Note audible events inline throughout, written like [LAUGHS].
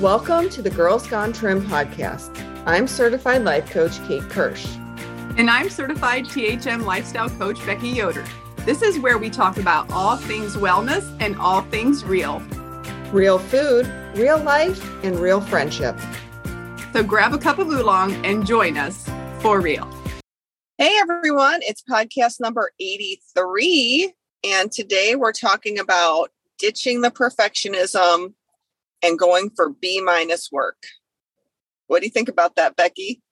Welcome to the Girls Gone Trim podcast. I'm certified life coach Kate Kirsch. And I'm certified THM lifestyle coach Becky Yoder. This is where we talk about all things wellness and all things real. Real food, real life, and real friendship. So grab a cup of oolong and join us for real. Hey everyone, it's podcast number 83. And today we're talking about ditching the perfectionism and going for B minus work. What do you think about that, Becky?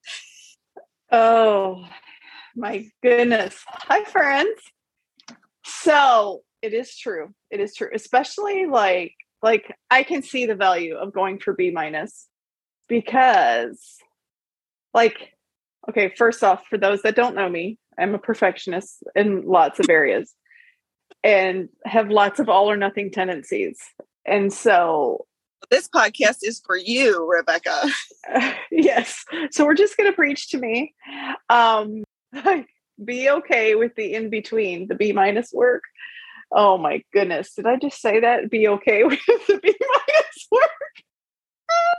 Oh my goodness. Hi, friends. So it is true. It is true, especially like like I can see the value of going for B minus because like okay, first off, for those that don't know me, I'm a perfectionist in lots of areas and have lots of all or nothing tendencies. And so this podcast is for you, Rebecca. [LAUGHS] Yes. So we're just going to preach to me. Um, [LAUGHS] be okay with the in between, the B minus work. Oh my goodness. Did I just say that? Be okay [LAUGHS] with the B minus work.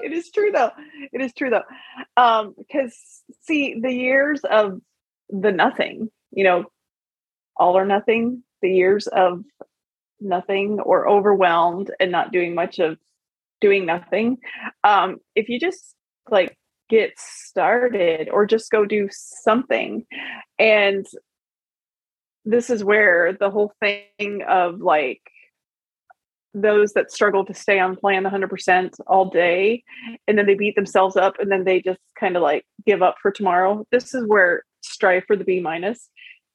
it is true though. It is true though. Um, because see, the years of the nothing, you know, all or nothing, the years of nothing or overwhelmed and not doing much of doing nothing. Um if you just like get started or just go do something and this is where the whole thing of like those that struggle to stay on plan 100% all day and then they beat themselves up and then they just kind of like give up for tomorrow. This is where strive for the b minus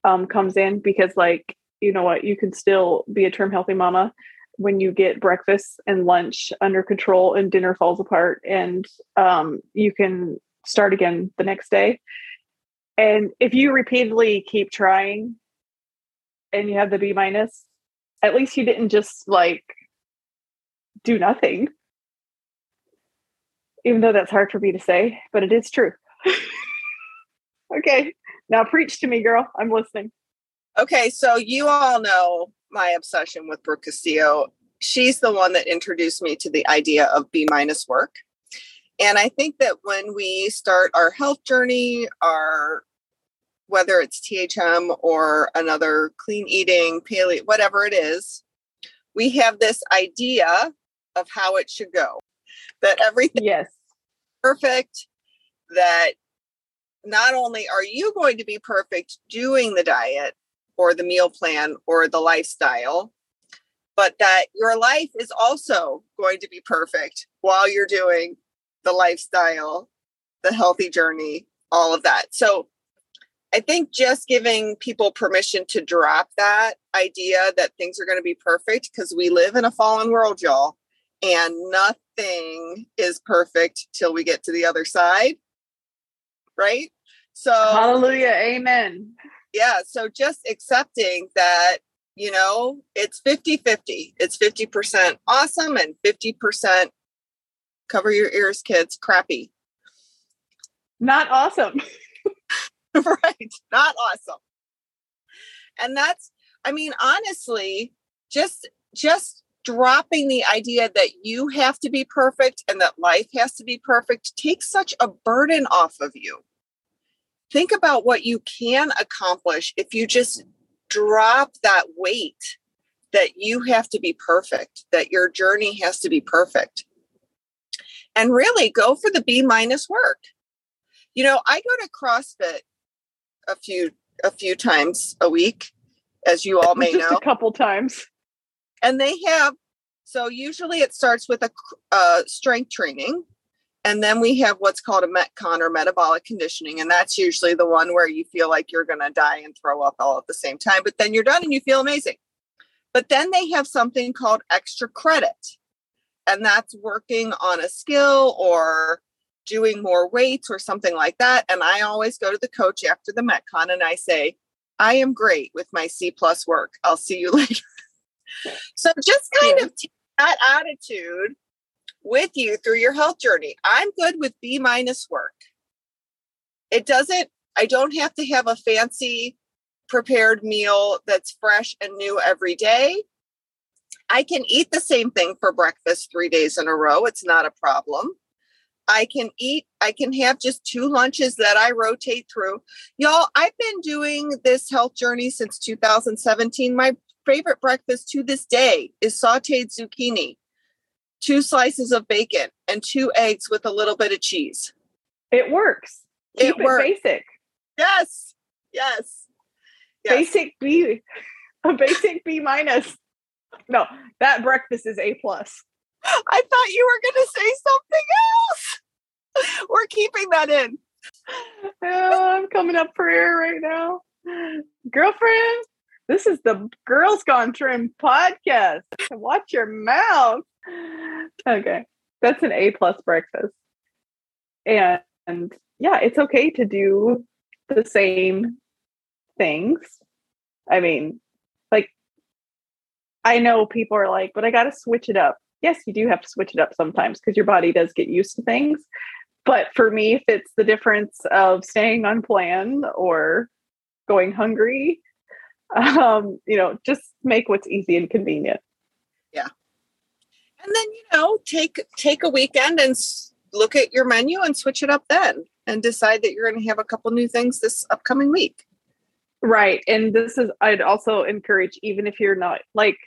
um, comes in because like you know what? You can still be a Trim Healthy Mama when you get breakfast and lunch under control and dinner falls apart and um, you can start again the next day. And if you repeatedly keep trying and you have the b minus at least you didn't just like do nothing. Even though that's hard for me to say but it is true. [LAUGHS] Okay now preach to me girl. I'm listening. Okay so you all know my obsession with Brooke Castillo. She's the one that introduced me to the idea of B minus work. And I think that when we start our health journey, our whether it's THM or another clean eating, paleo, whatever it is, we have this idea of how it should go. That everything yes perfect, that not only are you going to be perfect doing the diet, or the meal plan or the lifestyle, but that your life is also going to be perfect while you're doing the lifestyle, the healthy journey, all of that. So I think just giving people permission to drop that idea that things are going to be perfect because we live in a fallen world, y'all, and nothing is perfect till we get to the other side. Right? So, hallelujah, amen yeah so just accepting that you know it's 50 50 it's 50% awesome and 50% cover your ears kids crappy. Not awesome. [LAUGHS] [LAUGHS] Right not awesome. And that's i mean honestly just just dropping the idea that you have to be perfect and that life has to be perfect takes such a burden off of you think about what you can accomplish if you just drop that weight that you have to be perfect, that your journey has to be perfect. And really go for the B minus work. You know, I go to CrossFit a few a few times a week, as you all may [LAUGHS] Just know. A couple times. And they have so usually it starts with a uh, strength training and then we have what's called a metcon or metabolic conditioning and that's usually the one where you feel like you're going to die and throw up all at the same time but then you're done and you feel amazing. But then they have something called extra credit and that's working on a skill or doing more weights or something like that and i always go to the coach after the metcon and i say i am great with my c plus work. I'll see you [LAUGHS] later. So just kind of that attitude with you through your health journey. I'm good with B minus work. It doesn't, I don't have to have a fancy prepared meal that's fresh and new every day. I can eat the same thing for breakfast three days in a row. It's not a problem. I can eat, I can have just two lunches that I rotate through. Y'all, I've been doing this health journey since 2017. My favorite breakfast to this day is sauteed zucchini, two slices of bacon, and two eggs with a little bit of cheese. It works. Keep It works. basic. Yes. Yes. yes. Basic B [LAUGHS] a basic B minus. No, that breakfast is A plus. I thought you were going to say something else. [LAUGHS] We're keeping that in. Oh, I'm coming up for air right now. Girlfriend, this is the Girls Gone Trim podcast. Watch your mouth. Okay. That's an A plus breakfast. And, yeah, it's okay to do the same things. I mean, like, I know people are like, but I got to switch it up. Yes, you do have to switch it up sometimes because your body does get used to things. But for me, if it's the difference of staying on plan or going hungry, [LAUGHS] um, you know, just make what's easy and convenient. And then, you know, take take a weekend and look at your menu and switch it up then and decide that you're going to have a couple new things this upcoming week. Right. And this is, I'd also encourage, even if you're not like,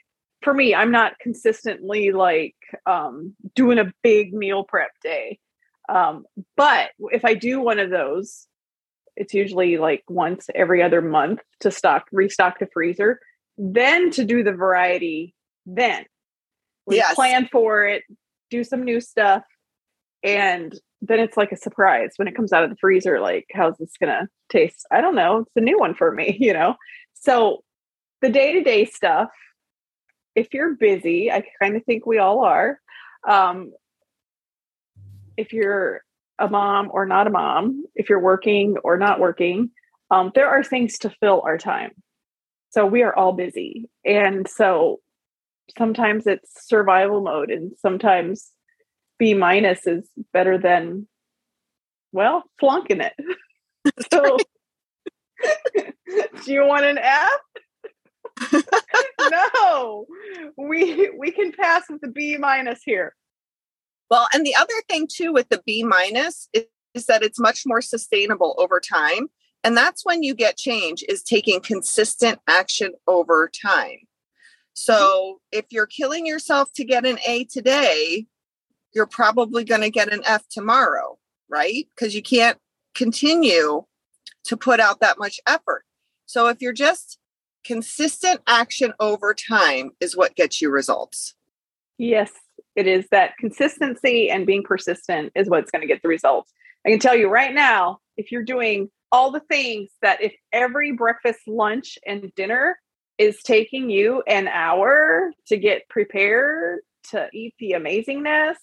for me, I'm not consistently like um, doing a big meal prep day. Um, but if I do one of those, it's usually like once every other month to stock, restock the freezer, then to do the variety, then we Yes. plan for it, do some new stuff, and then it's like a surprise when it comes out of the freezer. Like, how's this gonna taste? I don't know. It's a new one for me, [LAUGHS] you know. So the day to day stuff. If you're busy, I kind of think we all are. Um, if you're a mom or not a mom, if you're working or not working, um, there are things to fill our time. So we are all busy, and so sometimes it's survival mode and sometimes b minus is better than well flunking it [LAUGHS] so [LAUGHS] do you want an f [LAUGHS] no we we can pass with the b minus here Well, and the other thing too with the B minus is, is that it's much more sustainable over time. And that's when you get change is taking consistent action over time. So if you're killing yourself to get an A today, you're probably going to get an F tomorrow, right? Because you can't continue to put out that much effort. So if you're just consistent action over time is what gets you results. Yes, it is that consistency and being persistent is what's going to get the results. I can tell you right now, if you're doing all the things that if every breakfast, lunch, and dinner is taking you an hour to get prepared to eat the amazingness,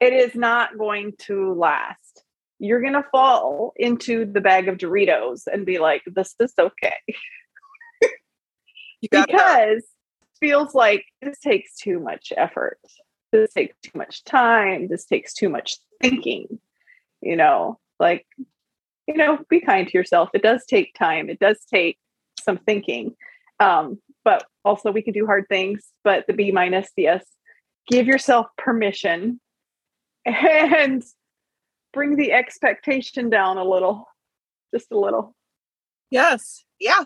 it is not going to last. You're going to fall into the bag of Doritos and be like, this is okay that. because it feels like this takes too much effort. This takes too much time. This takes too much thinking. You know, like, you know, be kind to yourself. It does take time. It does take some thinking. Um, but also we can do hard things. But the B minus, yes, give yourself permission [LAUGHS] and bring the expectation down a little, just a little. Yes. Yeah.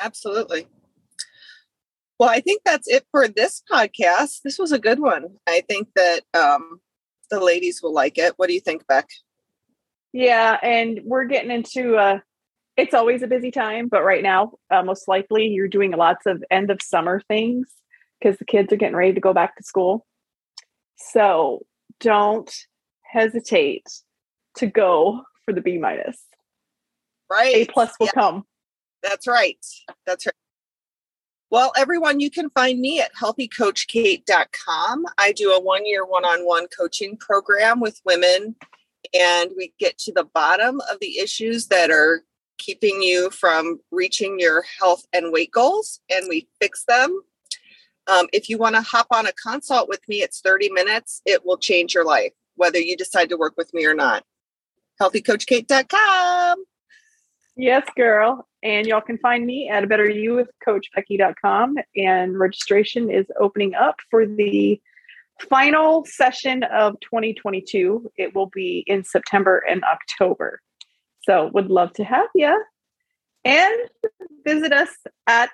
Absolutely. Well, I think that's it for this podcast. This was a good one. I think that um, the ladies will like it. What do you think, Beck? Yeah, and we're getting into uh it's always a busy time, but right now, uh, most likely you're doing lots of end of summer things because the kids are getting ready to go back to school. So don't hesitate to go for the B minus. Right. A plus will Yeah, come. That's right. That's right. Well, everyone, you can find me at healthycoachkate.com. I do a one year one on one coaching program with women, and we get to the bottom of the issues that are keeping you from reaching your health and weight goals, and we fix them. Um, if you want to hop on a consult with me, it's 30 minutes. It will change your life, whether you decide to work with me or not. Healthycoachkate.com. Yes, girl. And y'all can find me at a better you with coachbecky.com. And registration is opening up for the final session of 2022. It will be in September and October. So would love to have you. And visit us at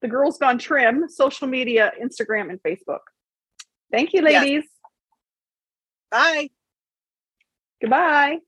the Girls Gone Trim social media, Instagram, and Facebook. Thank you, ladies. Yes. Bye. Goodbye.